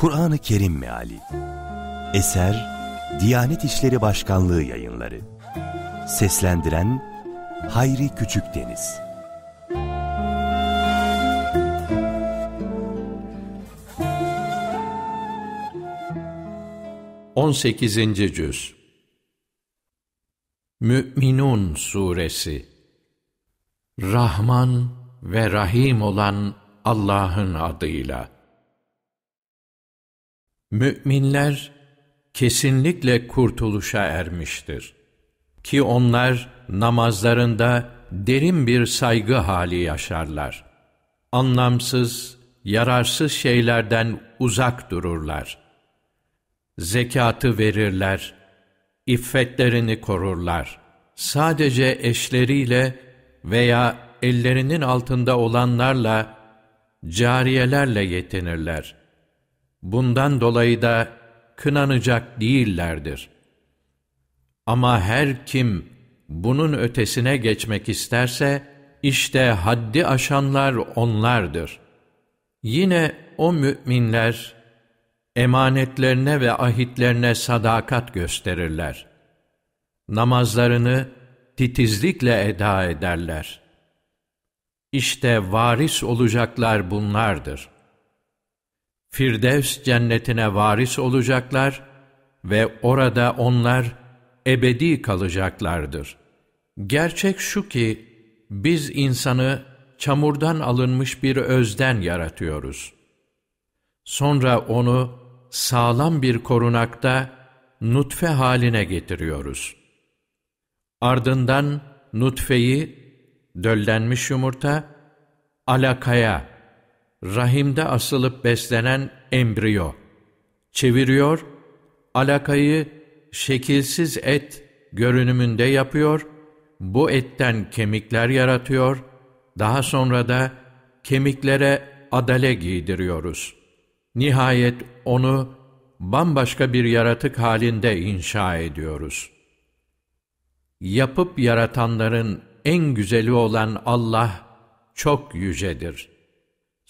Kur'an-ı Kerim Meali Eser Diyanet İşleri Başkanlığı Yayınları Seslendiren Hayri Küçükdeniz 18. Cüz Mü'minun Suresi Rahman ve Rahim olan Allah'ın adıyla. Mü'minler kesinlikle kurtuluşa ermiştir. Ki onlar namazlarında derin bir saygı hali yaşarlar. Anlamsız, yararsız şeylerden uzak dururlar. Zekatı verirler, iffetlerini korurlar. Sadece eşleriyle veya ellerinin altında olanlarla, cariyelerle yetinirler. Bundan dolayı da kınanacak değillerdir. Ama her kim bunun ötesine geçmek isterse, işte haddi aşanlar onlardır. Yine o müminler, emanetlerine ve ahitlerine sadakat gösterirler. Namazlarını titizlikle eda ederler. İşte varis olacaklar bunlardır. Firdevs cennetine varis olacaklar ve orada onlar ebedi kalacaklardır. Gerçek şu ki, biz insanı çamurdan alınmış bir özden yaratıyoruz. Sonra onu sağlam bir korunakta nutfe haline getiriyoruz. Ardından nutfeyi, döllenmiş yumurta, alakaya, rahimde asılıp beslenen embriyo, çeviriyor, alakayı şekilsiz et görünümünde yapıyor, bu etten kemikler yaratıyor, daha sonra da kemiklere adale giydiriyoruz. Nihayet onu bambaşka bir yaratık halinde inşa ediyoruz. Yapıp yaratanların en güzeli olan Allah çok yücedir.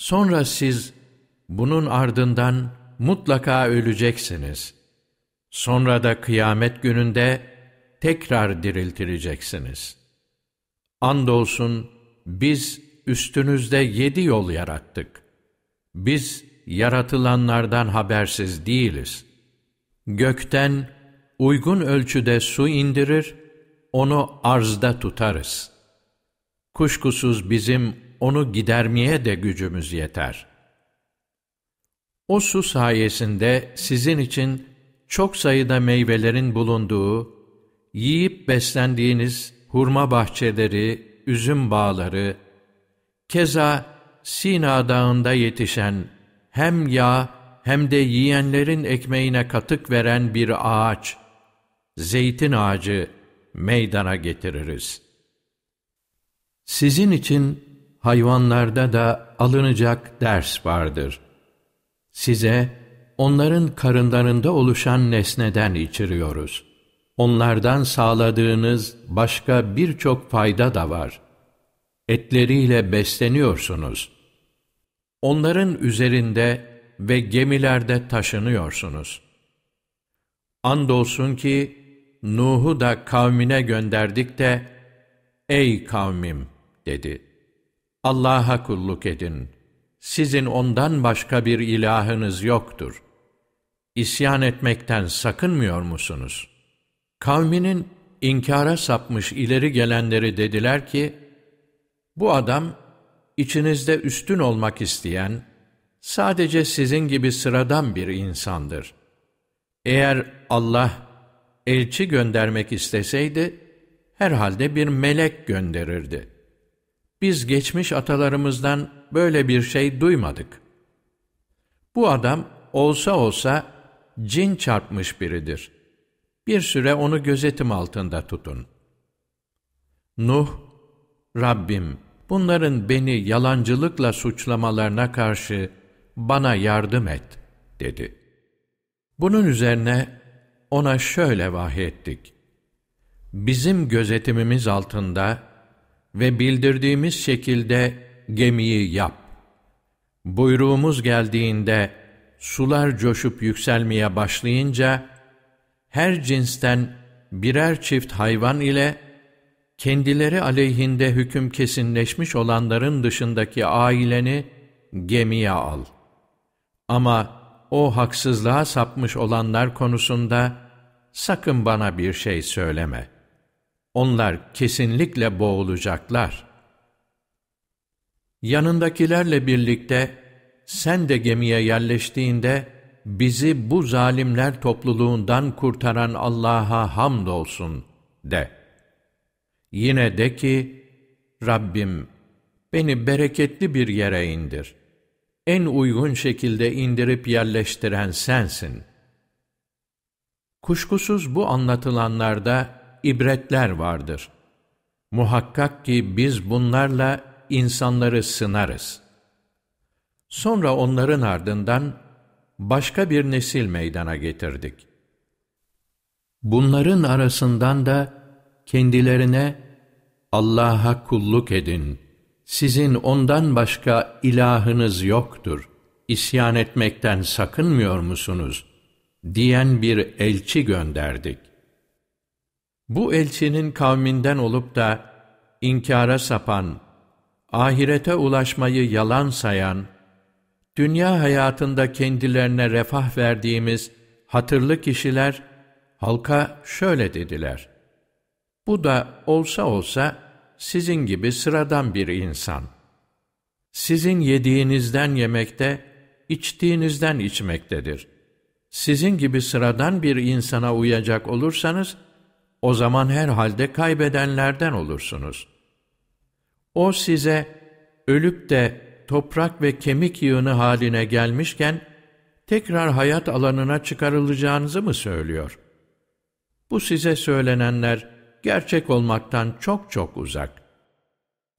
Sonra siz bunun ardından mutlaka öleceksiniz. Sonra da kıyamet gününde tekrar diriltileceksiniz. Andolsun biz üstünüzde yedi yol yarattık. Biz yaratılanlardan habersiz değiliz. Gökten uygun ölçüde su indirir, onu arzda tutarız. Kuşkusuz bizim onu gidermeye de gücümüz yeter. O su sayesinde sizin için çok sayıda meyvelerin bulunduğu, yiyip beslendiğiniz hurma bahçeleri, üzüm bağları, keza Sina Dağı'nda yetişen hem yağ hem de yiyenlerin ekmeğine katık veren bir ağaç, zeytin ağacı meydana getiririz. Sizin için hayvanlarda da alınacak ders vardır. Size onların karınlarında oluşan nesneden içiriyoruz. Onlardan sağladığınız başka birçok fayda da var. Etleriyle besleniyorsunuz. Onların üzerinde ve gemilerde taşınıyorsunuz. Andolsun ki Nuh'u da kavmine gönderdik de, Ey kavmim! dedi. Allah'a kulluk edin. Sizin ondan başka bir ilahınız yoktur. İsyan etmekten sakınmıyor musunuz? Kavminin inkara sapmış ileri gelenleri dediler ki, bu adam içinizde üstün olmak isteyen, sadece sizin gibi sıradan bir insandır. Eğer Allah elçi göndermek isteseydi, herhalde bir melek gönderirdi. Biz geçmiş atalarımızdan böyle bir şey duymadık. Bu adam olsa olsa cin çarpmış biridir. Bir süre onu gözetim altında tutun. Nuh, Rabbim, bunların beni yalancılıkla suçlamalarına karşı bana yardım et, dedi. Bunun üzerine ona şöyle vahyettik. Bizim gözetimimiz altında ve bildirdiğimiz şekilde gemiyi yap. Buyruğumuz geldiğinde sular coşup yükselmeye başlayınca, her cinsten birer çift hayvan ile kendileri aleyhinde hüküm kesinleşmiş olanların dışındaki aileni gemiye al. Ama o haksızlığa sapmış olanlar konusunda sakın bana bir şey söyleme. Onlar kesinlikle boğulacaklar. Yanındakilerle birlikte sen de gemiye yerleştiğinde bizi bu zalimler topluluğundan kurtaran Allah'a hamdolsun de. Yine de ki, Rabbim beni bereketli bir yere indir. En uygun şekilde indirip yerleştiren sensin. Kuşkusuz bu anlatılanlarda ibretler vardır. Muhakkak ki biz bunlarla insanları sınarız. Sonra onların ardından başka bir nesil meydana getirdik. Bunların arasından da kendilerine Allah'a kulluk edin, sizin ondan başka ilahınız yoktur, isyan etmekten sakınmıyor musunuz? diyen bir elçi gönderdik. Bu elçinin kavminden olup da inkara sapan, ahirete ulaşmayı yalan sayan, dünya hayatında kendilerine refah verdiğimiz hatırlı kişiler halka şöyle dediler. Bu da olsa olsa sizin gibi sıradan bir insan. Sizin yediğinizden yemekte, içtiğinizden içmektedir. Sizin gibi sıradan bir insana uyacak olursanız, o zaman herhalde kaybedenlerden olursunuz. O size ölüp de toprak ve kemik yığını haline gelmişken, tekrar hayat alanına çıkarılacağınızı mı söylüyor? Bu size söylenenler gerçek olmaktan çok çok uzak.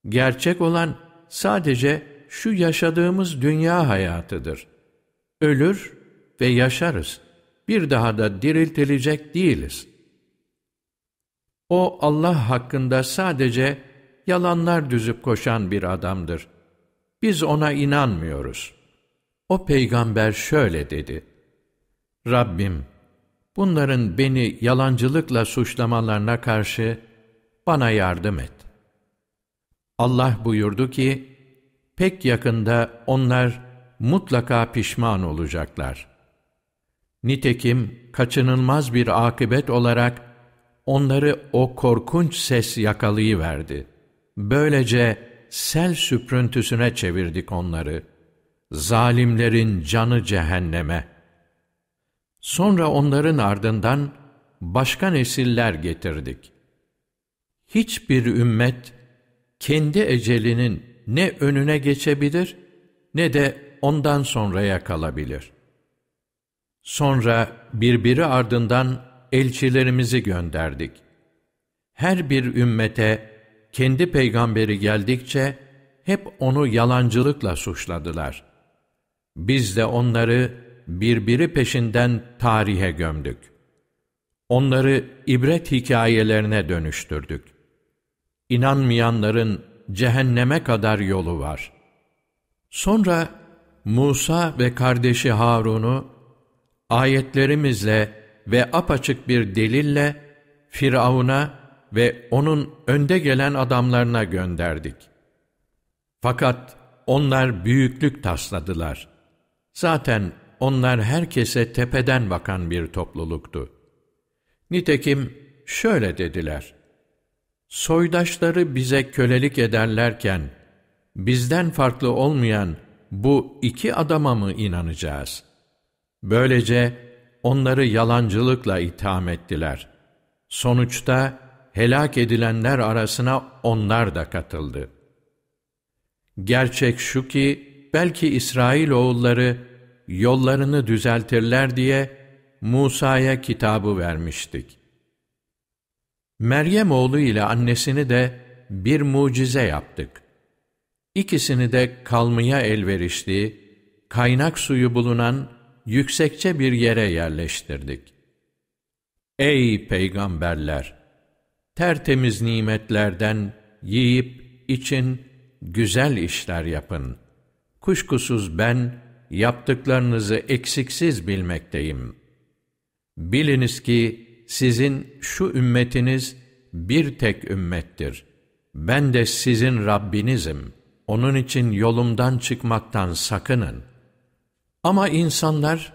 Gerçek olan sadece şu yaşadığımız dünya hayatıdır. Ölür ve yaşarız. Bir daha da diriltilecek değiliz. O Allah hakkında sadece yalanlar düzüp koşan bir adamdır. Biz ona inanmıyoruz. O peygamber şöyle dedi. Rabbim, bunların beni yalancılıkla suçlamalarına karşı bana yardım et. Allah buyurdu ki, pek yakında onlar mutlaka pişman olacaklar. Nitekim kaçınılmaz bir akıbet olarak onları o korkunç ses yakalayıverdi. Böylece sel süprüntüsüne çevirdik onları. Zalimlerin canı cehenneme. Sonra onların ardından başka nesiller getirdik. Hiçbir ümmet kendi ecelinin ne önüne geçebilir ne de ondan sonraya kalabilir. Sonra birbiri ardından elçilerimizi gönderdik. Her bir ümmete kendi peygamberi geldikçe hep onu yalancılıkla suçladılar. Biz de onları birbiri peşinden tarihe gömdük. Onları ibret hikayelerine dönüştürdük. İnanmayanların cehenneme kadar yolu var. Sonra Musa ve kardeşi Harun'u ayetlerimizle ve apaçık bir delille Firavun'a ve onun önde gelen adamlarına gönderdik. Fakat onlar büyüklük tasladılar. Zaten onlar herkese tepeden bakan bir topluluktu. Nitekim şöyle dediler. Soydaşları bize kölelik ederlerken, bizden farklı olmayan bu iki adama mı inanacağız? Böylece onları yalancılıkla itham ettiler. Sonuçta helak edilenler arasına onlar da katıldı. Gerçek şu ki, belki İsrail oğulları yollarını düzeltirler diye Musa'ya kitabı vermiştik. Meryem oğlu ile annesini de bir mucize yaptık. İkisini de kalmaya elverişli, kaynak suyu bulunan yüksekçe bir yere yerleştirdik. Ey peygamberler! tertemiz nimetlerden yiyip için güzel işler yapın. Kuşkusuz ben yaptıklarınızı eksiksiz bilmekteyim. Biliniz ki sizin şu ümmetiniz bir tek ümmettir. Ben de sizin Rabbinizim. Onun için yolumdan çıkmaktan sakının. Ama insanlar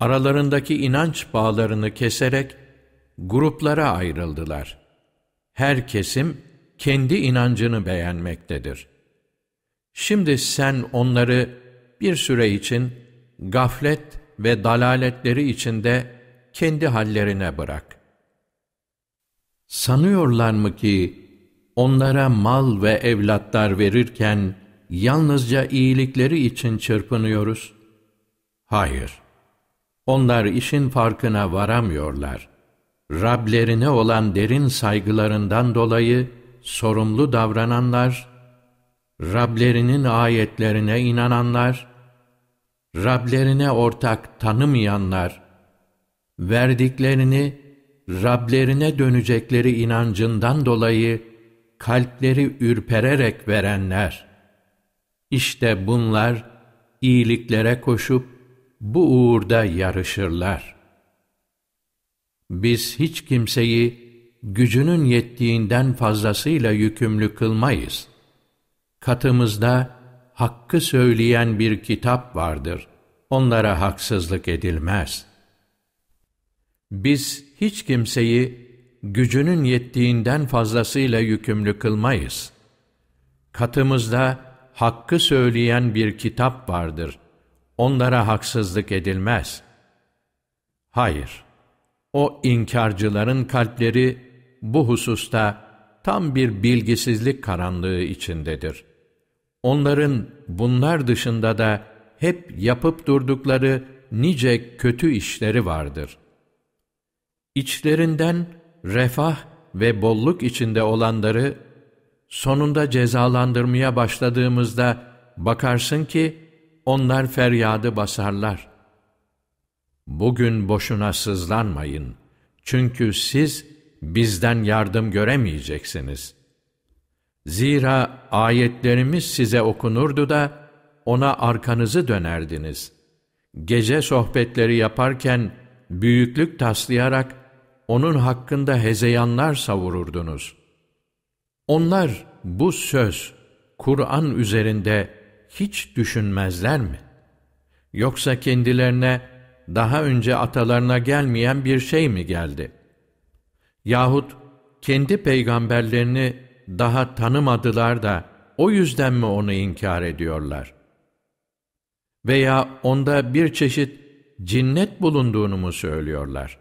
aralarındaki inanç bağlarını keserek gruplara ayrıldılar. Her kesim kendi inancını beğenmektedir. Şimdi sen onları bir süre için gaflet ve dalaletleri içinde kendi hallerine bırak. Sanıyorlar mı ki onlara mal ve evlatlar verirken yalnızca iyilikleri için çırpınıyoruz? Hayır. Onlar işin farkına varamıyorlar. Rablerine olan derin saygılarından dolayı sorumlu davrananlar, Rablerinin ayetlerine inananlar, Rablerine ortak tanımayanlar, verdiklerini Rablerine dönecekleri inancından dolayı kalpleri ürpererek verenler. İşte bunlar iyiliklere koşup bu uğurda yarışırlar. Biz hiç kimseyi gücünün yettiğinden fazlasıyla yükümlü kılmayız. Katımızda hakkı söyleyen bir kitap vardır. Onlara haksızlık edilmez. Biz hiç kimseyi gücünün yettiğinden fazlasıyla yükümlü kılmayız. Katımızda hakkı söyleyen bir kitap vardır. Onlara haksızlık edilmez. Hayır, o inkarcıların kalpleri bu hususta tam bir bilgisizlik karanlığı içindedir. Onların bunlar dışında da hep yapıp durdukları nice kötü işleri vardır. İçlerinden refah ve bolluk içinde olanları sonunda cezalandırmaya başladığımızda bakarsın ki onlar feryadı basarlar. Bugün boşuna sızlanmayın. Çünkü siz bizden yardım göremeyeceksiniz. Zira ayetlerimiz size okunurdu da ona arkanızı dönerdiniz. Gece sohbetleri yaparken büyüklük taslayarak onun hakkında hezeyanlar savururdunuz. Onlar bu söz, Kur'an üzerinde hiç düşünmezler mi? Yoksa kendilerine daha önce atalarına gelmeyen bir şey mi geldi? Yahut kendi peygamberlerini daha tanımadılar da o yüzden mi onu inkar ediyorlar? Veya onda bir çeşit cinnet bulunduğunu mu söylüyorlar?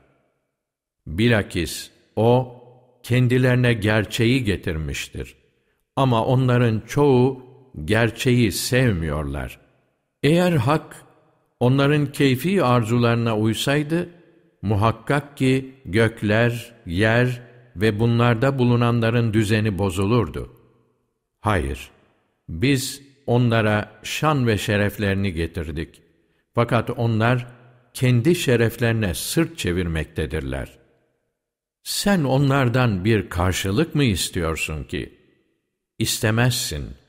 Bilakis o, kendilerine gerçeği getirmiştir. Ama onların çoğu gerçeği sevmiyorlar. Eğer hak onların keyfi arzularına uysaydı, muhakkak ki gökler, yer ve bunlarda bulunanların düzeni bozulurdu. Hayır, biz onlara şan ve şereflerini getirdik. Fakat onlar kendi şereflerine sırt çevirmektedirler. Sen onlardan bir karşılık mı istiyorsun ki? İstemezsin.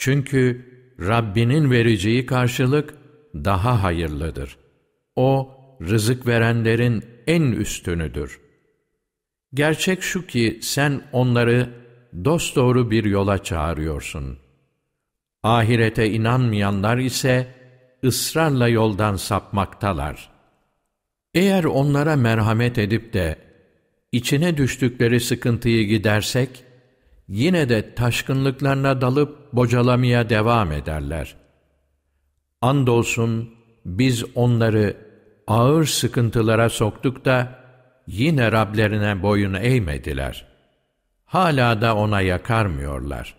Çünkü Rabbinin vereceği karşılık daha hayırlıdır. O, rızık verenlerin en üstünüdür. Gerçek şu ki sen onları dosdoğru bir yola çağırıyorsun. Ahirete inanmayanlar ise ısrarla yoldan sapmaktalar. Eğer onlara merhamet edip de içine düştükleri sıkıntıyı gidersek, yine de taşkınlıklarına dalıp bocalamaya devam ederler. Andolsun biz onları ağır sıkıntılara soktuk da yine Rablerine boyun eğmediler. Hala da ona yakarmıyorlar.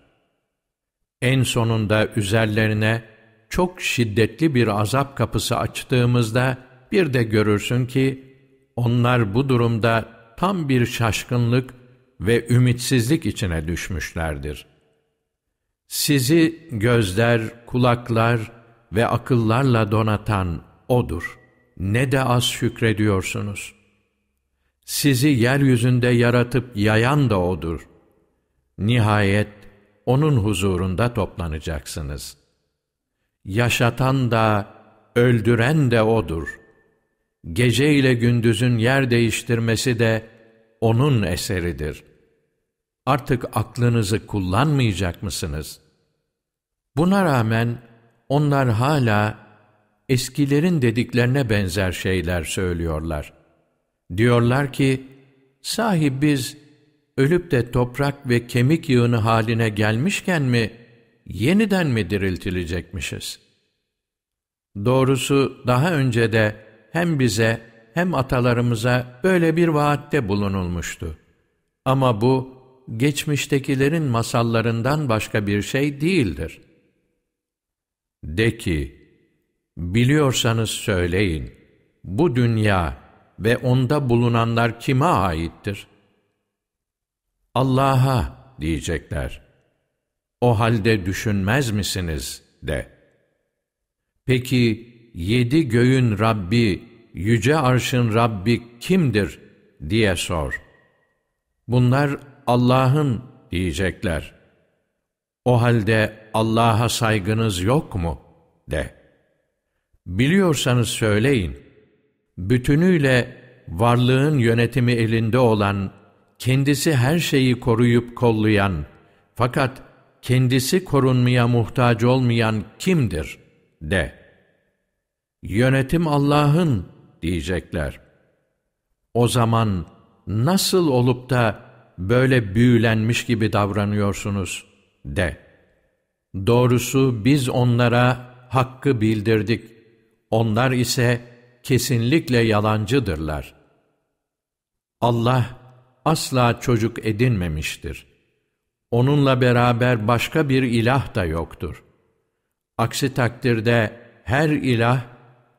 En sonunda üzerlerine çok şiddetli bir azap kapısı açtığımızda bir de görürsün ki onlar bu durumda tam bir şaşkınlık ve ümitsizlik içine düşmüşlerdir. Sizi gözler, kulaklar ve akıllarla donatan O'dur. Ne de az şükrediyorsunuz. Sizi yeryüzünde yaratıp yayan da O'dur. Nihayet O'nun huzurunda toplanacaksınız. Yaşatan da, öldüren de O'dur. Gece ile gündüzün yer değiştirmesi de O'nun eseridir. Artık aklınızı kullanmayacak mısınız? Buna rağmen onlar hala eskilerin dediklerine benzer şeyler söylüyorlar. Diyorlar ki, sahi biz ölüp de toprak ve kemik yığını haline gelmişken mi, yeniden mi diriltilecekmişiz? Doğrusu daha önce de hem bize hem atalarımıza böyle bir vaatte bulunulmuştu. Ama bu, geçmiştekilerin masallarından başka bir şey değildir. De ki, biliyorsanız söyleyin, bu dünya ve onda bulunanlar kime aittir? Allah'a diyecekler. O halde düşünmez misiniz de. Peki yedi göğün Rabbi, yüce arşın Rabbi kimdir diye sor. Bunlar Allah'ın diyecekler. O halde Allah'a saygınız yok mu? de. Biliyorsanız söyleyin. Bütünüyle varlığın yönetimi elinde olan, kendisi her şeyi koruyup kollayan, fakat kendisi korunmaya muhtaç olmayan kimdir? de. Yönetim Allah'ın diyecekler. O zaman nasıl olup da böyle büyülenmiş gibi davranıyorsunuz? de. Doğrusu biz onlara hakkı bildirdik. Onlar ise kesinlikle yalancıdırlar. Allah asla çocuk edinmemiştir. Onunla beraber başka bir ilah da yoktur. Aksi takdirde her ilah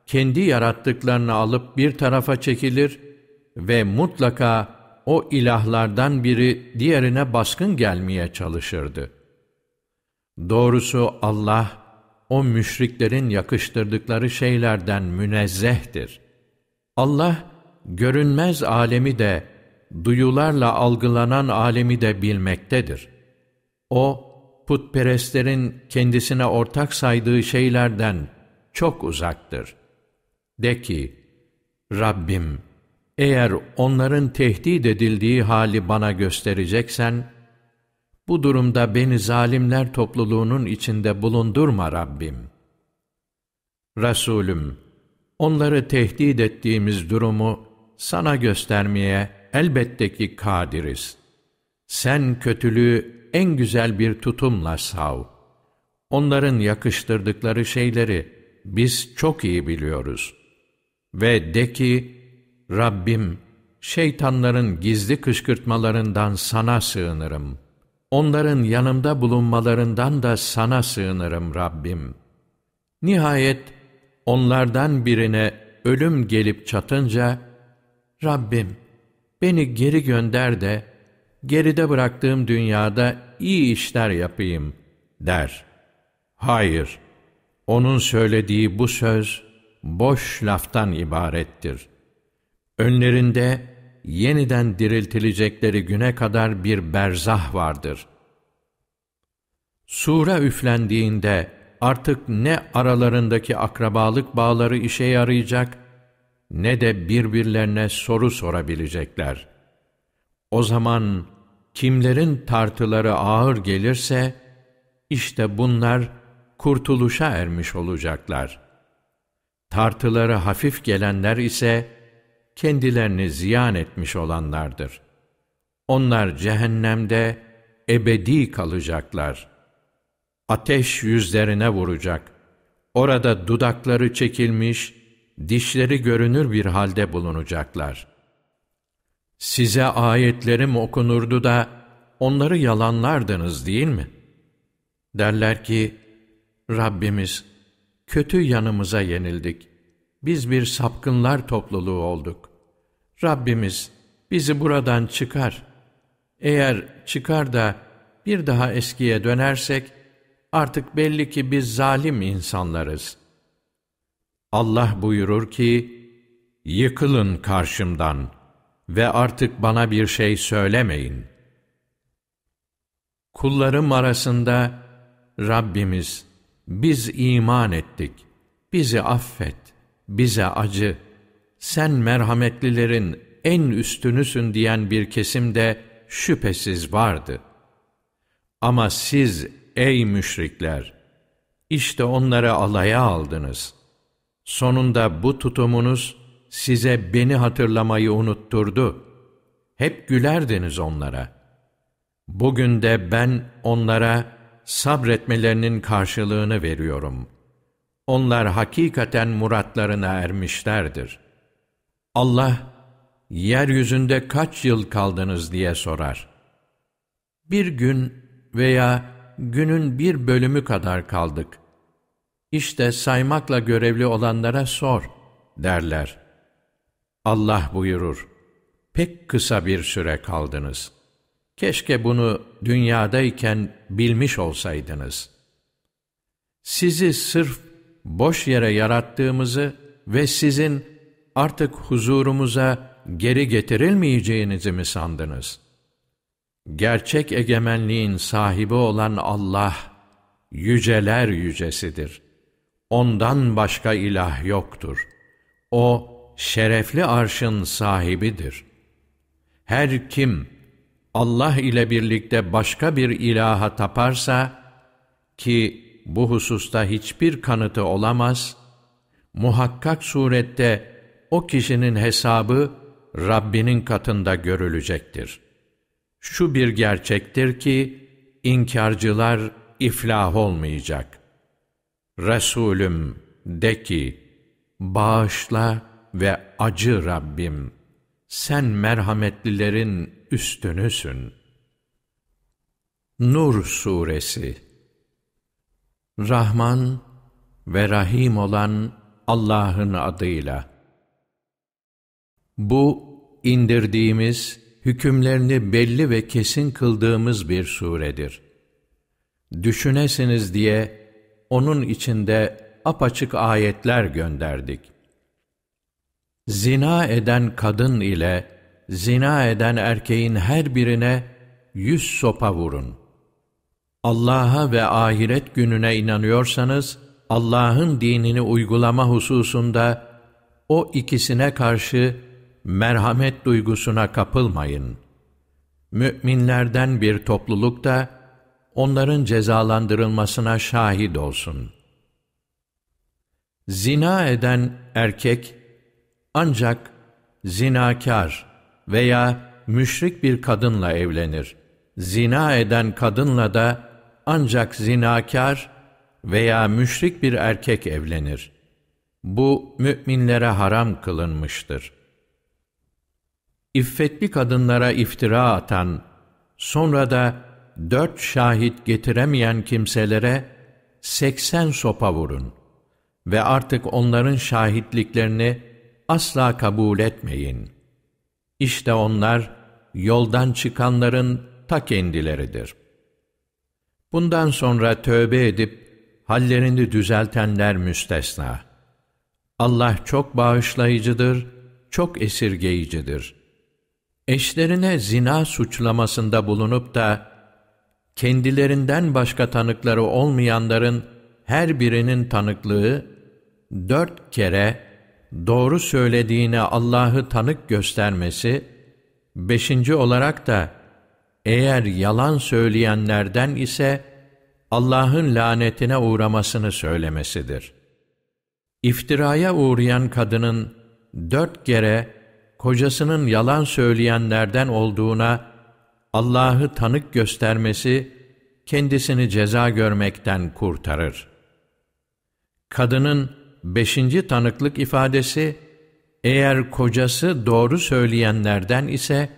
kendi yarattıklarını alıp bir tarafa çekilir ve mutlaka o ilahlardan biri diğerine baskın gelmeye çalışırdı. Doğrusu Allah, o müşriklerin yakıştırdıkları şeylerden münezzehtir. Allah, görünmez alemi de, duyularla algılanan alemi de bilmektedir. O, putperestlerin kendisine ortak saydığı şeylerden çok uzaktır. De ki, Rabbim, eğer onların tehdit edildiği hali bana göstereceksen, bu durumda beni zalimler topluluğunun içinde bulundurma Rabbim. Resulüm, onları tehdit ettiğimiz durumu sana göstermeye elbette ki kadiriz. Sen kötülüğü en güzel bir tutumla sav. Onların yakıştırdıkları şeyleri biz çok iyi biliyoruz. Ve de ki, Rabbim, şeytanların gizli kışkırtmalarından sana sığınırım. Onların yanımda bulunmalarından da sana sığınırım Rabbim. Nihayet onlardan birine ölüm gelip çatınca, Rabbim beni geri gönder de, geride bıraktığım dünyada iyi işler yapayım, der. Hayır, onun söylediği bu söz, boş laftan ibarettir. Önlerinde yeniden diriltilecekleri güne kadar bir berzah vardır. Sura üflendiğinde artık ne aralarındaki akrabalık bağları işe yarayacak, ne de birbirlerine soru sorabilecekler. O zaman kimlerin tartıları ağır gelirse, işte bunlar kurtuluşa ermiş olacaklar. Tartıları hafif gelenler ise, kendilerini ziyan etmiş olanlardır. Onlar cehennemde ebedi kalacaklar. Ateş yüzlerine vuracak. Orada dudakları çekilmiş, dişleri görünür bir halde bulunacaklar. Size ayetlerim okunurdu da onları yalanlardınız değil mi? Derler ki, Rabbimiz, kötü yanımıza yenildik. Biz bir sapkınlar topluluğu olduk. Rabbimiz bizi buradan çıkar. Eğer çıkar da bir daha eskiye dönersek, artık belli ki biz zalim insanlarız. Allah buyurur ki, yıkılın karşımdan ve artık bana bir şey söylemeyin. Kullarım arasında, Rabbimiz, biz iman ettik bizi affet, bize acı, sen merhametlilerin en üstünüsün diyen bir kesim de şüphesiz vardı. Ama siz ey müşrikler, işte onları alaya aldınız. Sonunda bu tutumunuz size beni hatırlamayı unutturdu. Hep gülerdiniz onlara. Bugün de ben onlara sabretmelerinin karşılığını veriyorum. Onlar hakikaten muratlarına ermişlerdir. Allah, yeryüzünde kaç yıl kaldınız diye sorar. Bir gün veya günün bir bölümü kadar kaldık. İşte saymakla görevli olanlara sor, derler. Allah buyurur, pek kısa bir süre kaldınız. Keşke bunu dünyadayken bilmiş olsaydınız. Sizi sırf boş yere yarattığımızı ve sizin artık huzurumuza geri getirilmeyeceğinizi mi sandınız? Gerçek egemenliğin sahibi olan Allah, yüceler yücesidir. Ondan başka ilah yoktur. O, şerefli arşın sahibidir. Her kim Allah ile birlikte başka bir ilaha taparsa ki bu hususta hiçbir kanıtı olamaz, muhakkak surette o kişinin hesabı Rabbinin katında görülecektir. Şu bir gerçektir ki inkarcılar iflah olmayacak. Resulüm de ki, bağışla ve acı Rabbim, sen merhametlilerin üstünüsün. Nur Suresi Rahman ve Rahim olan Allah'ın adıyla. Bu, indirdiğimiz, hükümlerini belli ve kesin kıldığımız bir suredir. Düşünesiniz diye, onun içinde apaçık ayetler gönderdik. Zina eden kadın ile, zina eden erkeğin her birine yüz sopa vurun. Allah'a ve ahiret gününe inanıyorsanız, Allah'ın dinini uygulama hususunda o ikisine karşı merhamet duygusuna kapılmayın. Müminlerden bir topluluk da onların cezalandırılmasına şahit olsun. Zina eden erkek ancak zinakar veya müşrik bir kadınla evlenir. Zina eden kadınla da ancak zinakar veya müşrik bir erkek evlenir. Bu müminlere haram kılınmıştır. İffetli kadınlara iftira atan, sonra da dört şahit getiremeyen kimselere seksen sopa vurun ve artık onların şahitliklerini asla kabul etmeyin. İşte onlar yoldan çıkanların ta kendileridir. Bundan sonra tövbe edip hallerini düzeltenler müstesna. Allah çok bağışlayıcıdır, çok esirgeyicidir. Eşlerine zina suçlamasında bulunup da kendilerinden başka tanıkları olmayanların her birinin tanıklığı dört kere doğru söylediğine Allah'ı tanık göstermesi, beşinci olarak da eğer yalan söyleyenlerden ise Allah'ın lanetine uğramasını söylemesidir. İftiraya uğrayan kadının dört kere kocasının yalan söyleyenlerden olduğuna Allah'ı tanık göstermesi kendisini ceza görmekten kurtarır. Kadının beşinci tanıklık ifadesi, eğer kocası doğru söyleyenlerden ise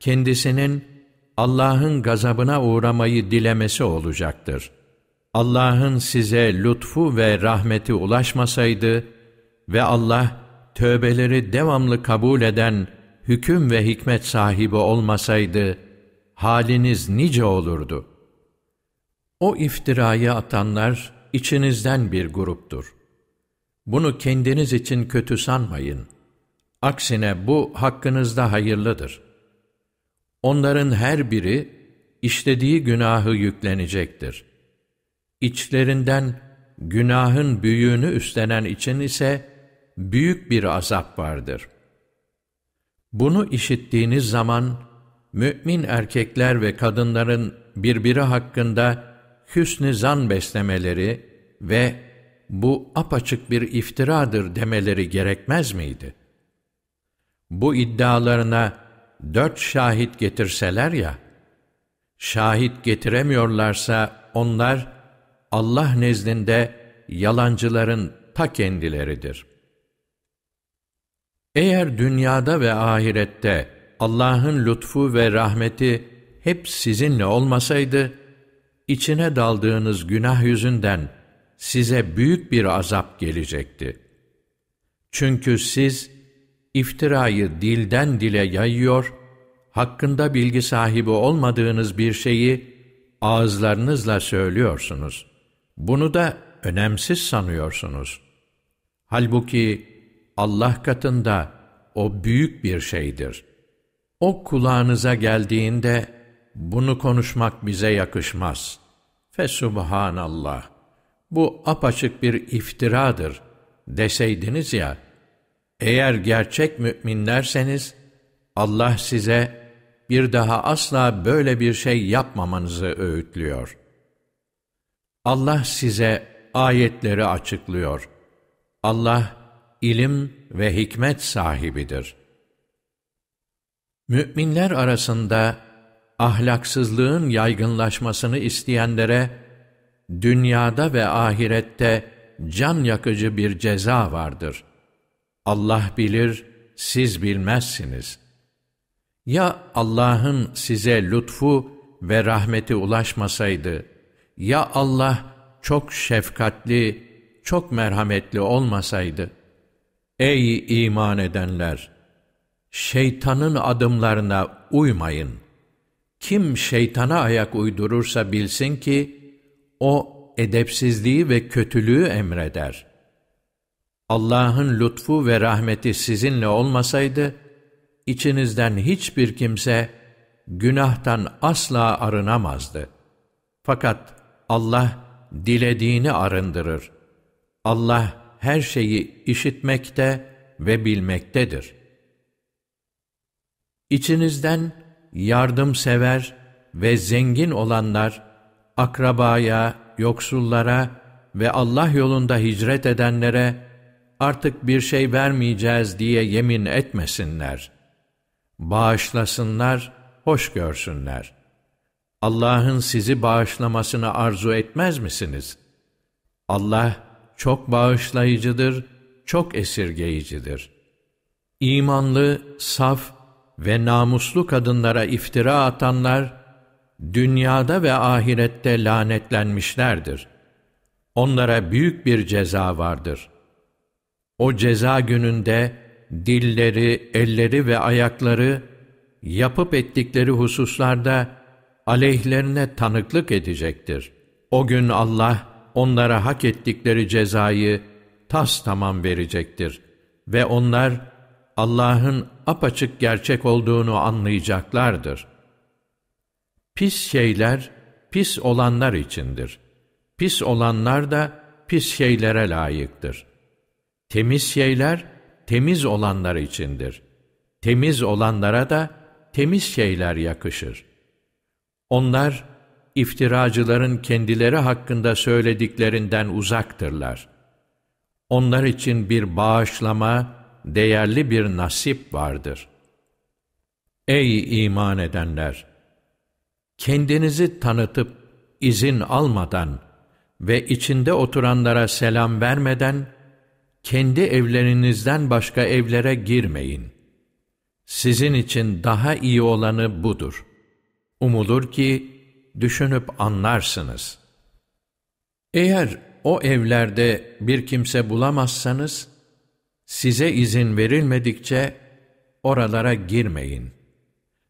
kendisinin Allah'ın gazabına uğramayı dilemesi olacaktır. Allah'ın size lütfu ve rahmeti ulaşmasaydı ve Allah tövbeleri devamlı kabul eden hüküm ve hikmet sahibi olmasaydı, haliniz nice olurdu. O iftirayı atanlar içinizden bir gruptur. Bunu kendiniz için kötü sanmayın. Aksine bu hakkınızda hayırlıdır. Onların her biri işlediği günahı yüklenecektir. İçlerinden günahın büyüğünü üstlenen için ise büyük bir azap vardır. Bunu işittiğiniz zaman, mümin erkekler ve kadınların birbiri hakkında hüsnü zan beslemeleri ve bu apaçık bir iftiradır demeleri gerekmez miydi? Bu iddialarına dört şahit getirseler ya, şahit getiremiyorlarsa onlar Allah nezdinde yalancıların ta kendileridir. Eğer dünyada ve ahirette Allah'ın lütfu ve rahmeti hep sizinle olmasaydı, içine daldığınız günah yüzünden size büyük bir azap gelecekti. Çünkü siz iftirayı dilden dile yayıyor, hakkında bilgi sahibi olmadığınız bir şeyi ağızlarınızla söylüyorsunuz. Bunu da önemsiz sanıyorsunuz. Halbuki Allah katında o büyük bir şeydir. O kulağınıza geldiğinde bunu konuşmak bize yakışmaz. Fesubhanallah. Bu apaçık bir iftiradır deseydiniz ya, eğer gerçek müminlerseniz, Allah size bir daha asla böyle bir şey yapmamanızı öğütlüyor. Allah size ayetleri açıklıyor. Allah ilim ve hikmet sahibidir. Müminler arasında ahlaksızlığın yaygınlaşmasını isteyenlere dünyada ve ahirette can yakıcı bir ceza vardır. Allah bilir, siz bilmezsiniz. Ya Allah'ın size lütfu ve rahmeti ulaşmasaydı, ya Allah çok şefkatli, çok merhametli olmasaydı, Ey iman edenler! Şeytanın adımlarına uymayın. Kim şeytana ayak uydurursa bilsin ki, o edepsizliği ve kötülüğü emreder. Allah'ın lütfu ve rahmeti sizinle olmasaydı, içinizden hiçbir kimse günahtan asla arınamazdı. Fakat Allah dilediğini arındırır. Allah her şeyi işitmekte ve bilmektedir. İçinizden yardımsever ve zengin olanlar, akrabaya, yoksullara ve Allah yolunda hicret edenlere artık bir şey vermeyeceğiz diye yemin etmesinler. Bağışlasınlar, hoş görsünler. Allah'ın sizi bağışlamasını arzu etmez misiniz? Allah, çok bağışlayıcıdır, çok esirgeyicidir. İmanlı, saf ve namuslu kadınlara iftira atanlar, dünyada ve ahirette lanetlenmişlerdir. Onlara büyük bir ceza vardır. O ceza gününde dilleri, elleri ve ayakları yapıp ettikleri hususlarda aleyhlerine tanıklık edecektir. O gün Allah, onlara hak ettikleri cezayı tas tamam verecektir ve onlar Allah'ın apaçık gerçek olduğunu anlayacaklardır. Pis şeyler pis olanlar içindir. Pis olanlar da pis şeylere layıktır. Temiz şeyler temiz olanlar içindir. Temiz olanlara da temiz şeyler yakışır. Onlar iftiracıların kendileri hakkında söylediklerinden uzaktırlar. Onlar için bir bağışlama, değerli bir nasip vardır. Ey iman edenler! Kendinizi tanıtıp izin almadan ve içinde oturanlara selam vermeden, kendi evlerinizden başka evlere girmeyin. Sizin için daha iyi olanı budur. Umulur ki, düşünüp anlarsınız. Eğer o evlerde bir kimse bulamazsanız, size izin verilmedikçe oralara girmeyin.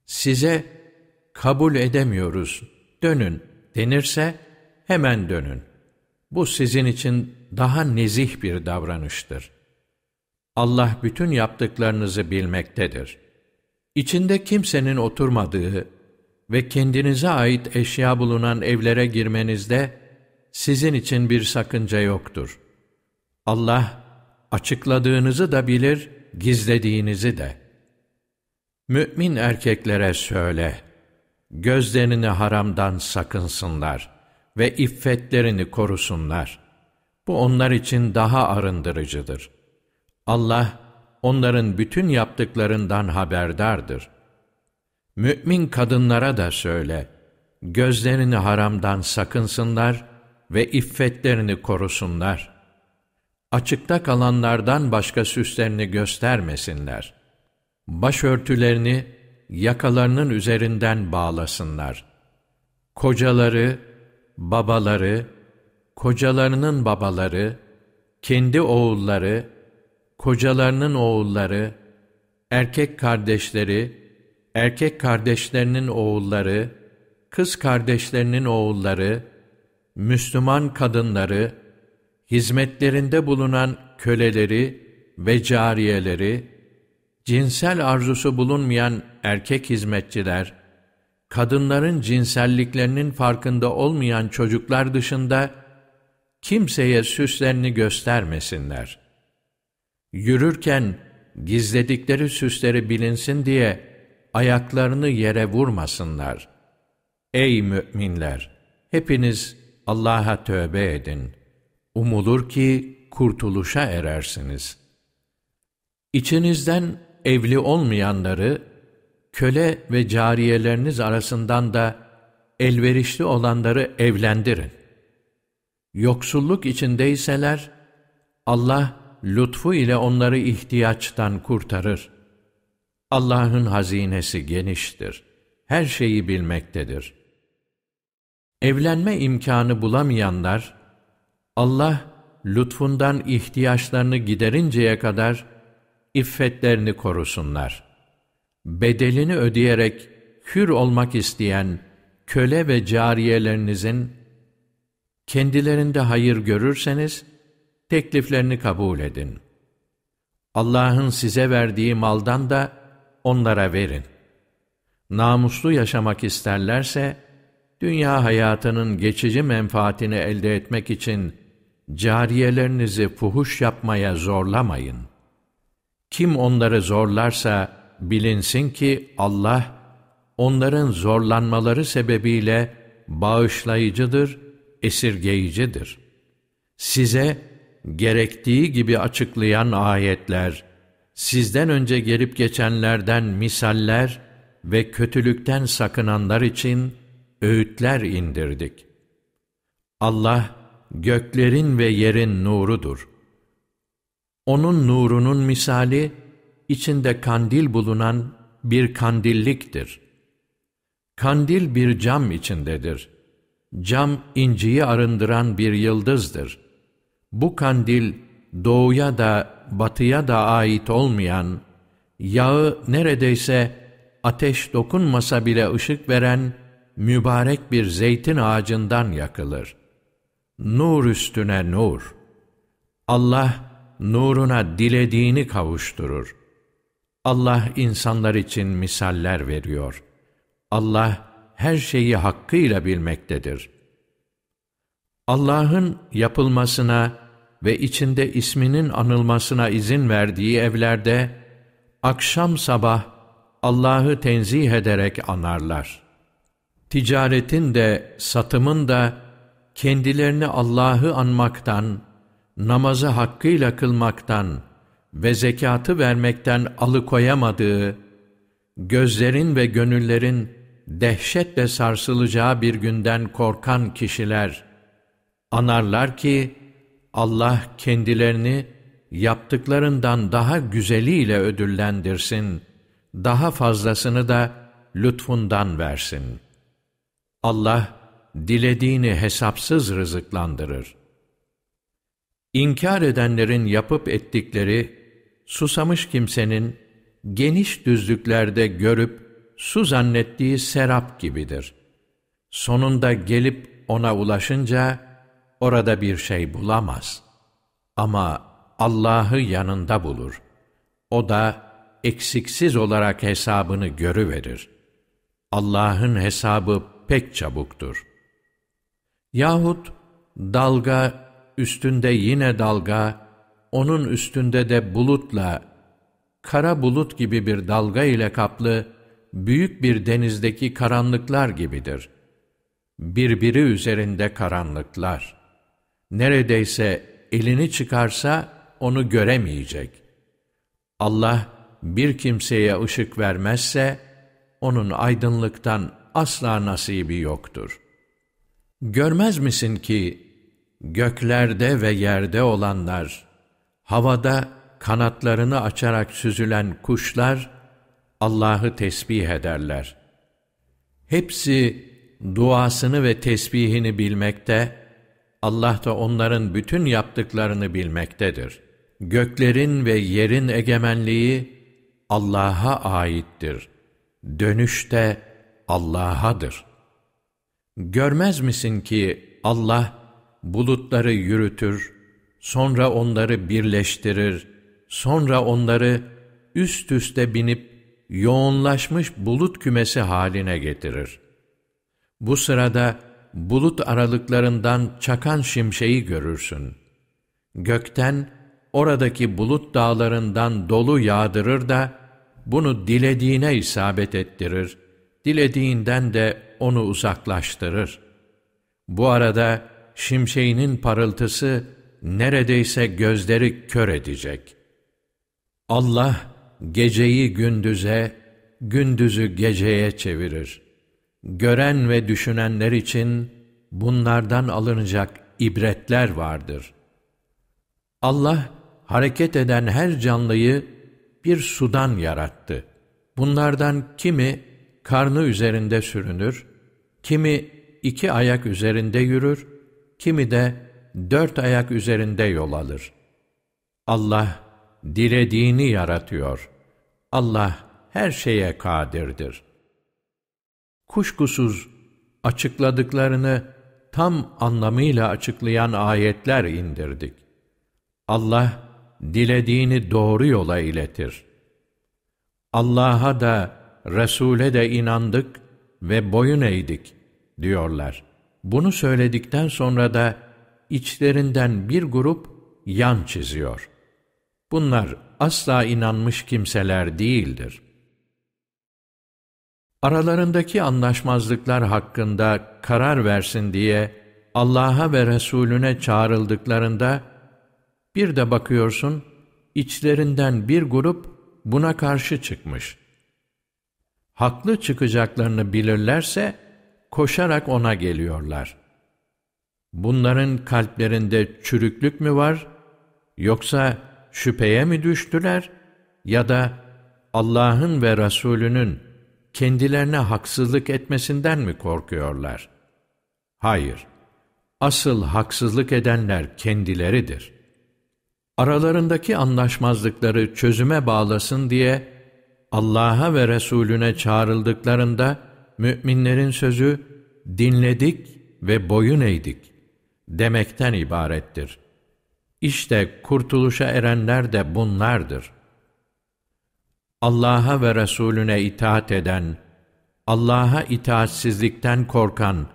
Size kabul edemiyoruz, dönün denirse hemen dönün. Bu sizin için daha nezih bir davranıştır. Allah bütün yaptıklarınızı bilmektedir. İçinde kimsenin oturmadığı, ve kendinize ait eşya bulunan evlere girmenizde, sizin için bir sakınca yoktur. Allah açıkladığınızı da bilir, gizlediğinizi de. Mümin erkeklere söyle, gözlerini haramdan sakınsınlar ve iffetlerini korusunlar. Bu onlar için daha arındırıcıdır. Allah, onların bütün yaptıklarından haberdardır. Mümin kadınlara da söyle, gözlerini haramdan sakınsınlar ve iffetlerini korusunlar. Açıkta kalanlardan başka süslerini göstermesinler. Başörtülerini yakalarının üzerinden bağlasınlar. Kocaları, babaları, kocalarının babaları, kendi oğulları, kocalarının oğulları, erkek kardeşleri, erkek kardeşlerinin oğulları, kız kardeşlerinin oğulları, Müslüman kadınları, hizmetlerinde bulunan köleleri ve cariyeleri, cinsel arzusu bulunmayan erkek hizmetçiler, kadınların cinselliklerinin farkında olmayan çocuklar dışında kimseye süslerini göstermesinler. Yürürken gizledikleri süsleri bilinsin diye ayaklarını yere vurmasınlar. Ey müminler! Hepiniz Allah'a tövbe edin. Umulur ki kurtuluşa erersiniz. İçinizden evli olmayanları, köle ve cariyeleriniz arasından da elverişli olanları evlendirin. Yoksulluk içindeyseler, Allah lütfu ile onları ihtiyaçtan kurtarır. Allah'ın hazinesi geniştir. Her şeyi bilmektedir. Evlenme imkanı bulamayanlar, Allah lütfundan ihtiyaçlarını giderinceye kadar iffetlerini korusunlar. Bedelini ödeyerek hür olmak isteyen köle ve cariyelerinizin kendilerinde hayır görürseniz tekliflerini kabul edin. Allah'ın size verdiği maldan da onlara verin. Namuslu yaşamak isterlerse dünya hayatının geçici menfaatini elde etmek için cariyelerinizi fuhuş yapmaya zorlamayın. Kim onları zorlarsa bilinsin ki Allah onların zorlanmaları sebebiyle bağışlayıcıdır, esirgeyicidir. Size gerektiği gibi açıklayan ayetler, sizden önce gelip geçenlerden misaller ve kötülükten sakınanlar için öğütler indirdik. Allah, göklerin ve yerin nurudur. Onun nurunun misali, içinde kandil bulunan bir kandilliktir. Kandil bir cam içindedir. Cam inciyi arındıran bir yıldızdır. Bu kandil doğuya da batıya da ait olmayan, yağı neredeyse ateş dokunmasa bile ışık veren mübarek bir zeytin ağacından yakılır. Nur üstüne nur. Allah nuruna dilediğini kavuşturur. Allah insanlar için misaller veriyor. Allah her şeyi hakkıyla bilmektedir. Allah'ın yapılmasına ve içinde isminin anılmasına izin verdiği evlerde akşam sabah Allah'ı tenzih ederek anarlar. Ticaretin de satımın da kendilerini Allah'ı anmaktan, namazı hakkıyla kılmaktan ve zekatı vermekten alıkoyamadığı, gözlerin ve gönüllerin dehşetle sarsılacağı bir günden korkan kişiler, anarlar ki, Allah kendilerini yaptıklarından daha güzeliyle ödüllendirsin, daha fazlasını da lütfundan versin. Allah, dilediğini hesapsız rızıklandırır. İnkar edenlerin yapıp ettikleri, susamış kimsenin geniş düzlüklerde görüp su zannettiği serap gibidir. Sonunda gelip ona ulaşınca, orada bir şey bulamaz. Ama Allah'ı yanında bulur. O da eksiksiz olarak hesabını görüverir. Allah'ın hesabı pek çabuktur. Yahut dalga, üstünde yine dalga, onun üstünde de bulutla, kara bulut gibi bir dalga ile kaplı, büyük bir denizdeki karanlıklar gibidir. Birbiri üzerinde karanlıklar. Neredeyse elini çıkarsa onu göremeyecek. Allah bir kimseye ışık vermezse, onun aydınlıktan asla nasibi yoktur. Görmez misin ki, göklerde ve yerde olanlar, havada kanatlarını açarak süzülen kuşlar, Allah'ı tesbih ederler. Hepsi duasını ve tesbihini bilmekte, Allah da onların bütün yaptıklarını bilmektedir. Göklerin ve yerin egemenliği Allah'a aittir. Dönüş de Allah'adır. Görmez misin ki Allah bulutları yürütür, sonra onları birleştirir, sonra onları üst üste binip yoğunlaşmış bulut kümesi haline getirir. Bu sırada bulut aralıklarından çakan şimşeği görürsün. Gökten oradaki bulut dağlarından dolu yağdırır da bunu dilediğine isabet ettirir, dilediğinden de onu uzaklaştırır. Bu arada şimşeğinin parıltısı neredeyse gözleri kör edecek. Allah geceyi gündüze, gündüzü geceye çevirir. Gören ve düşünenler için bunlardan alınacak ibretler vardır. Allah hareket eden her canlıyı bir sudan yarattı. Bunlardan kimi karnı üzerinde sürünür, kimi iki ayak üzerinde yürür, kimi de dört ayak üzerinde yol alır. Allah dilediğini yaratıyor. Allah her şeye kadirdir. Kuşkusuz açıkladıklarını tam anlamıyla açıklayan ayetler indirdik. Allah dilediğini doğru yola iletir. Allah'a da Resul'e de inandık ve boyun eğdik diyorlar. Bunu söyledikten sonra da içlerinden bir grup yan çiziyor. Bunlar asla inanmış kimseler değildir. Aralarındaki anlaşmazlıklar hakkında karar versin diye Allah'a ve Resulüne çağrıldıklarında bir de bakıyorsun içlerinden bir grup buna karşı çıkmış. Haklı çıkacaklarını bilirlerse koşarak ona geliyorlar. Bunların kalplerinde çürüklük mü var yoksa şüpheye mi düştüler ya da Allah'ın ve Resulünün kendilerine haksızlık etmesinden mi korkuyorlar? Hayır, asıl haksızlık edenler kendileridir. Aralarındaki anlaşmazlıkları çözüme bağlasın diye Allah'a ve Resulüne çağrıldıklarında müminlerin sözü dinledik ve boyun eğdik demekten ibarettir. İşte kurtuluşa erenler de bunlardır. Allah'a ve Resulüne itaat eden, Allah'a itaatsizlikten korkan,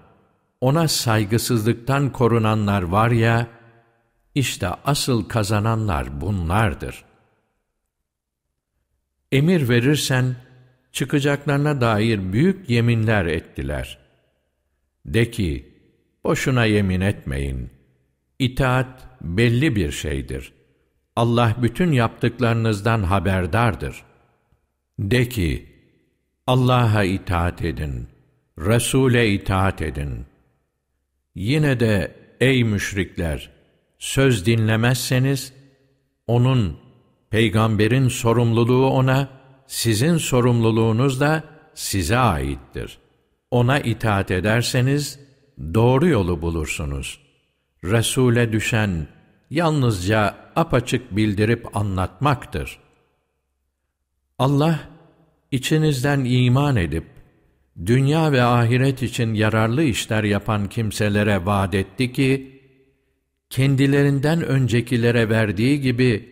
ona saygısızlıktan korunanlar var ya, işte asıl kazananlar bunlardır. Emir verirsen, çıkacaklarına dair büyük yeminler ettiler. De ki, boşuna yemin etmeyin. İtaat belli bir şeydir. Allah bütün yaptıklarınızdan haberdardır. De ki, Allah'a itaat edin, Resul'e itaat edin. Yine de ey müşrikler, söz dinlemezseniz, onun, peygamberin sorumluluğu ona, sizin sorumluluğunuz da size aittir. Ona itaat ederseniz, doğru yolu bulursunuz. Resul'e düşen, yalnızca apaçık bildirip anlatmaktır. Allah, içinizden iman edip, dünya ve ahiret için yararlı işler yapan kimselere vaat etti ki, kendilerinden öncekilere verdiği gibi,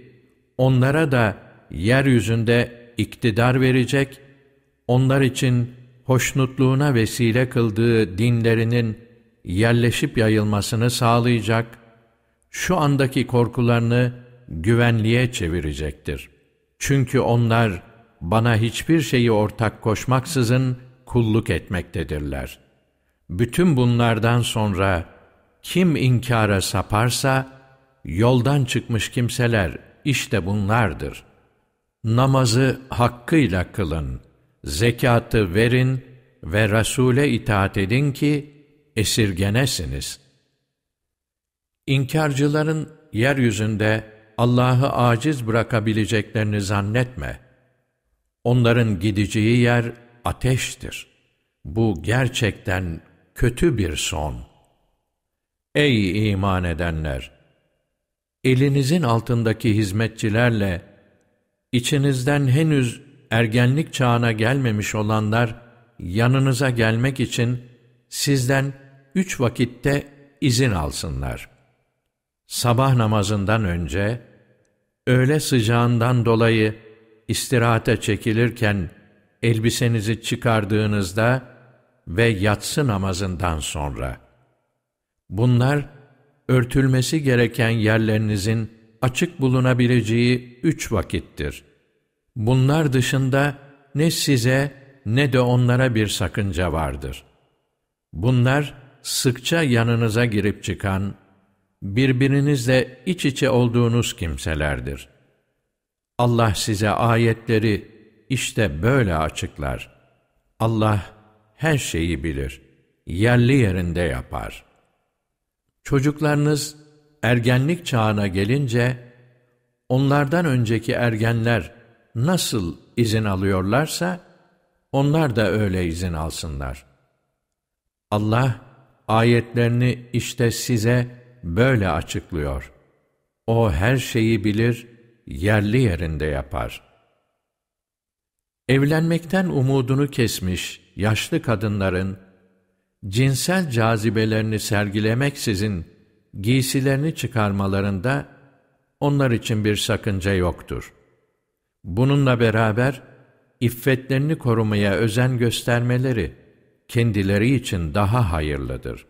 onlara da yeryüzünde iktidar verecek, onlar için hoşnutluğuna vesile kıldığı dinlerinin yerleşip yayılmasını sağlayacak, şu andaki korkularını güvenliğe çevirecektir. Çünkü onlar bana hiçbir şeyi ortak koşmaksızın kulluk etmektedirler. Bütün bunlardan sonra kim inkara saparsa, yoldan çıkmış kimseler işte bunlardır. Namazı hakkıyla kılın, zekatı verin ve Resul'e itaat edin ki esirgenesiniz. İnkarcıların yeryüzünde Allah'ı aciz bırakabileceklerini zannetme. Onların gideceği yer ateştir. Bu gerçekten kötü bir son. Ey iman edenler! Elinizin altındaki hizmetçilerle içinizden henüz ergenlik çağına gelmemiş olanlar yanınıza gelmek için sizden üç vakitte izin alsınlar. Sabah namazından önce, öğle sıcağından dolayı istirahate çekilirken elbisenizi çıkardığınızda ve yatsı namazından sonra. Bunlar, örtülmesi gereken yerlerinizin açık bulunabileceği üç vakittir. Bunlar dışında ne size ne de onlara bir sakınca vardır. Bunlar sıkça yanınıza girip çıkan, birbirinizle iç içe olduğunuz kimselerdir. Allah size ayetleri işte böyle açıklar. Allah her şeyi bilir, yerli yerinde yapar. Çocuklarınız ergenlik çağına gelince, onlardan önceki ergenler nasıl izin alıyorlarsa, onlar da öyle izin alsınlar. Allah, ayetlerini işte size böyle açıklıyor. O her şeyi bilir, yerli yerinde yapar. Evlenmekten umudunu kesmiş yaşlı kadınların, cinsel cazibelerini sergilemeksizin giysilerini çıkarmalarında onlar için bir sakınca yoktur. Bununla beraber iffetlerini korumaya özen göstermeleri kendileri için daha hayırlıdır.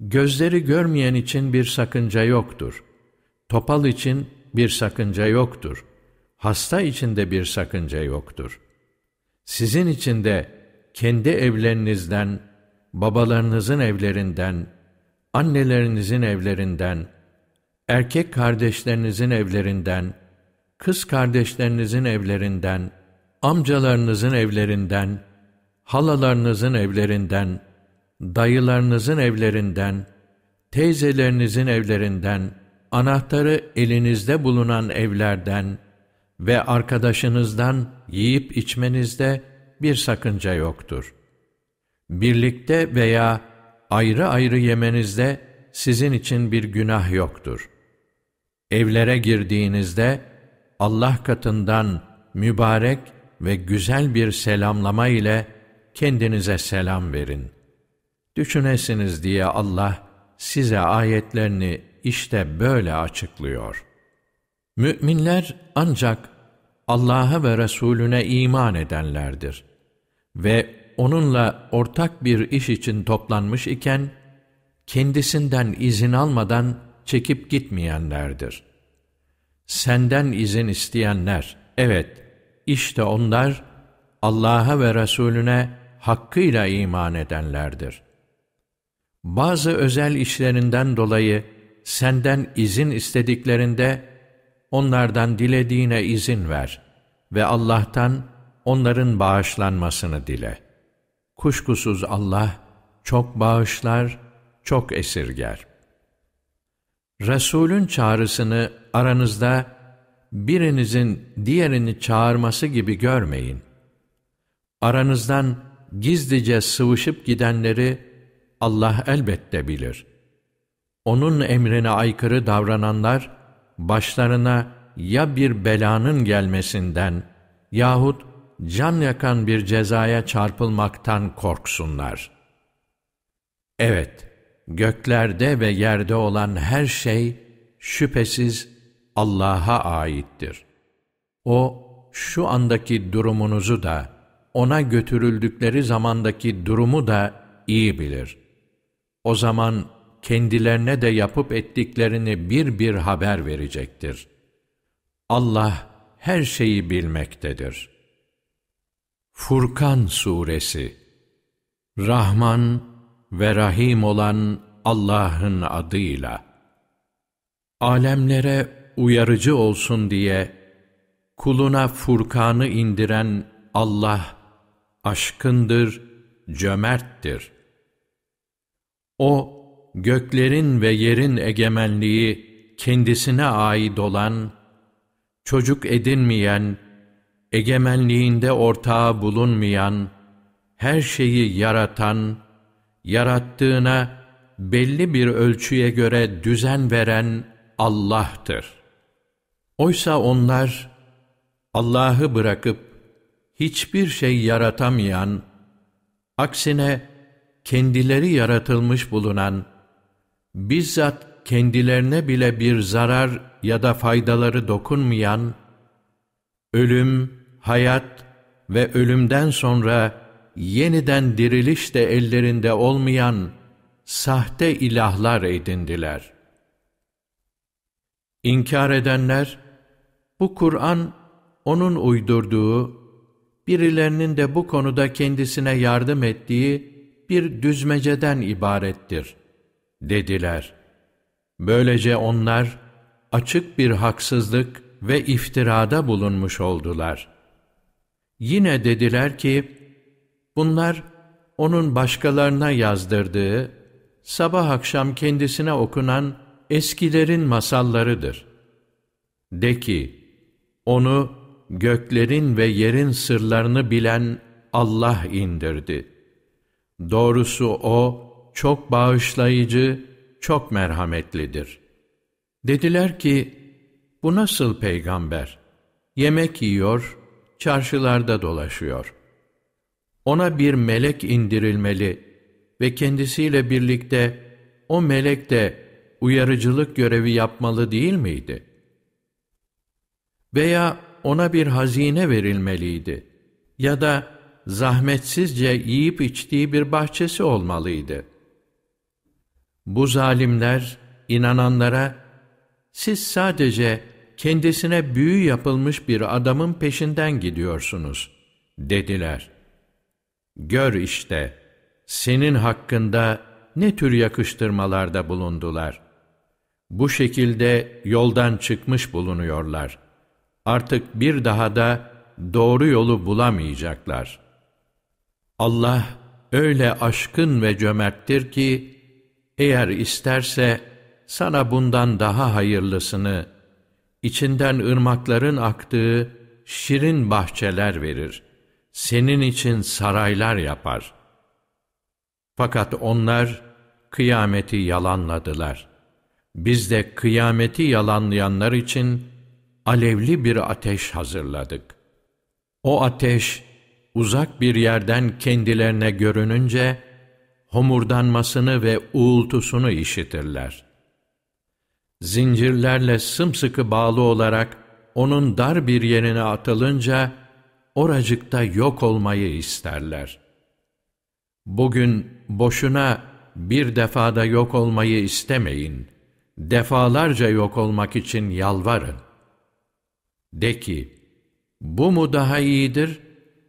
Gözleri görmeyen için bir sakınca yoktur. Topal için bir sakınca yoktur. Hasta için de bir sakınca yoktur. Sizin için de kendi evlerinizden, babalarınızın evlerinden, annelerinizin evlerinden, erkek kardeşlerinizin evlerinden, kız kardeşlerinizin evlerinden, amcalarınızın evlerinden, halalarınızın evlerinden, dayılarınızın evlerinden, teyzelerinizin evlerinden, anahtarı elinizde bulunan evlerden ve arkadaşınızdan yiyip içmenizde bir sakınca yoktur. Birlikte veya ayrı ayrı yemenizde sizin için bir günah yoktur. Evlere girdiğinizde Allah katından mübarek ve güzel bir selamlama ile kendinize selam verin. Düşünesiniz diye Allah size ayetlerini işte böyle açıklıyor. Müminler ancak Allah'a ve Resulüne iman edenlerdir ve onunla ortak bir iş için toplanmış iken, kendisinden izin almadan çekip gitmeyenlerdir. Senden izin isteyenler, evet, işte onlar Allah'a ve Resulüne hakkıyla iman edenlerdir. Bazı özel işlerinden dolayı senden izin istediklerinde onlardan dilediğine izin ver ve Allah'tan onların bağışlanmasını dile. Kuşkusuz Allah çok bağışlar, çok esirger. Resulün çağrısını aranızda birinizin diğerini çağırması gibi görmeyin. Aranızdan gizlice sıvışıp gidenleri Allah elbette bilir. Onun emrine aykırı davrananlar, başlarına ya bir belanın gelmesinden yahut can yakan bir cezaya çarpılmaktan korksunlar. Evet, göklerde ve yerde olan her şey şüphesiz Allah'a aittir. O, şu andaki durumunuzu da, ona götürüldükleri zamandaki durumu da iyi bilir. O zaman kendilerine de yapıp ettiklerini bir bir haber verecektir. Allah her şeyi bilmektedir. Furkan Suresi Rahman ve Rahim olan Allah'ın adıyla Alemlere uyarıcı olsun diye kuluna Furkan'ı indiren Allah aşkındır, cömerttir. O, göklerin ve yerin egemenliği kendisine ait olan, çocuk edinmeyen, egemenliğinde ortağı bulunmayan, her şeyi yaratan, yarattığına belli bir ölçüye göre düzen veren Allah'tır. Oysa onlar, Allah'ı bırakıp hiçbir şey yaratamayan, aksine kendileri yaratılmış bulunan, bizzat kendilerine bile bir zarar ya da faydaları dokunmayan, ölüm, hayat ve ölümden sonra yeniden diriliş de ellerinde olmayan sahte ilahlar edindiler. İnkar edenler, bu Kur'an onun uydurduğu, birilerinin de bu konuda kendisine yardım ettiği bir düzmeceden ibarettir, dediler. Böylece onlar, açık bir haksızlık ve iftirada bulunmuş oldular. Yine dediler ki, bunlar, onun başkalarına yazdırdığı, sabah akşam kendisine okunan eskilerin masallarıdır. De ki, onu göklerin ve yerin sırlarını bilen Allah indirdi. Doğrusu O, çok bağışlayıcı, çok merhametlidir. Dediler ki, bu nasıl peygamber? Yemek yiyor, çarşılarda dolaşıyor. Ona bir melek indirilmeli ve kendisiyle birlikte o melek de uyarıcılık görevi yapmalı değil miydi? Veya ona bir hazine verilmeliydi ya da zahmetsizce yiyip içtiği bir bahçesi olmalıydı. Bu zalimler inananlara siz sadece kendisine büyü yapılmış bir adamın peşinden gidiyorsunuz dediler. Gör işte senin hakkında ne tür yakıştırmalarda bulundular. Bu şekilde yoldan çıkmış bulunuyorlar. Artık bir daha da doğru yolu bulamayacaklar. Allah öyle aşkın ve cömerttir ki, eğer isterse sana bundan daha hayırlısını, içinden ırmakların aktığı şirin bahçeler verir. Senin için saraylar yapar. Fakat onlar kıyameti yalanladılar. Biz de kıyameti yalanlayanlar için alevli bir ateş hazırladık. O ateş uzak bir yerden kendilerine görününce homurdanmasını ve uğultusunu işitirler. Zincirlerle sımsıkı bağlı olarak onun dar bir yerine atılınca oracıkta yok olmayı isterler. Bugün boşuna bir defada yok olmayı istemeyin. Defalarca yok olmak için yalvarın. De ki, bu mu daha iyidir,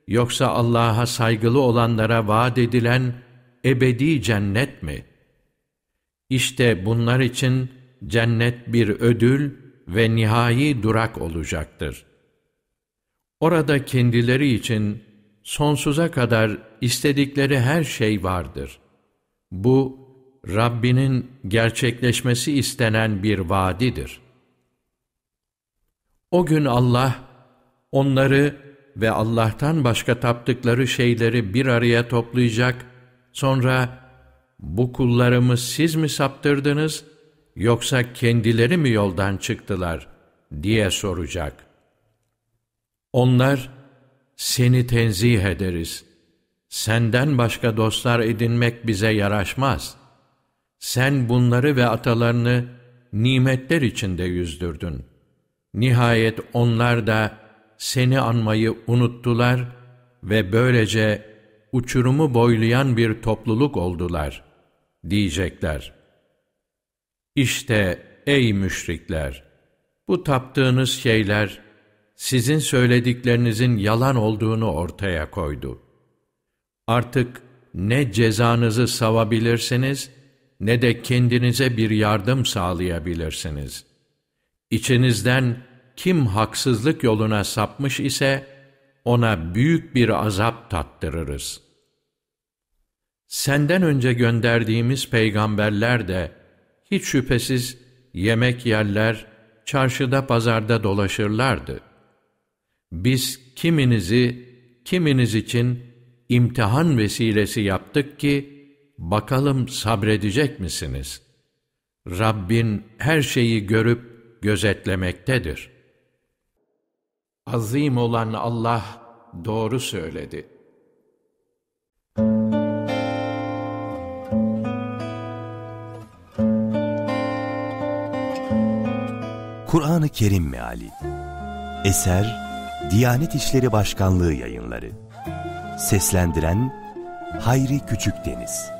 yoksa Allah'a saygılı olanlara vaat edilen ebedi cennet mi? İşte bunlar için cennet bir ödül ve nihai durak olacaktır. Orada kendileri için sonsuza kadar istedikleri her şey vardır. Bu, Rabbinin gerçekleşmesi istenen bir vaadidir. O gün Allah, onları ve Allah'tan başka taptıkları şeyleri bir araya toplayacak, sonra, bu kullarımı siz mi saptırdınız, yoksa kendileri mi yoldan çıktılar, diye soracak. Onlar, seni tenzih ederiz. Senden başka dostlar edinmek bize yaraşmaz. Sen bunları ve atalarını nimetler içinde yüzdürdün. Nihayet onlar da seni anmayı unuttular ve böylece uçurumu boylayan bir topluluk oldular, diyecekler. İşte ey müşrikler! Bu taptığınız şeyler, sizin söylediklerinizin yalan olduğunu ortaya koydu. Artık ne cezanızı savabilirsiniz, ne de kendinize bir yardım sağlayabilirsiniz. İçinizden kim haksızlık yoluna sapmış ise, ona büyük bir azap tattırırız. Senden önce gönderdiğimiz peygamberler de, hiç şüphesiz yemek yerler, çarşıda pazarda dolaşırlardı. Biz kiminizi, kiminiz için imtihan vesilesi yaptık ki, bakalım sabredecek misiniz? Rabbin her şeyi görüp gözetlemektedir. Azim olan Allah doğru söyledi. Kur'an-ı Kerim Meali. Eser Diyanet İşleri Başkanlığı Yayınları. Seslendiren Hayri Küçükdeniz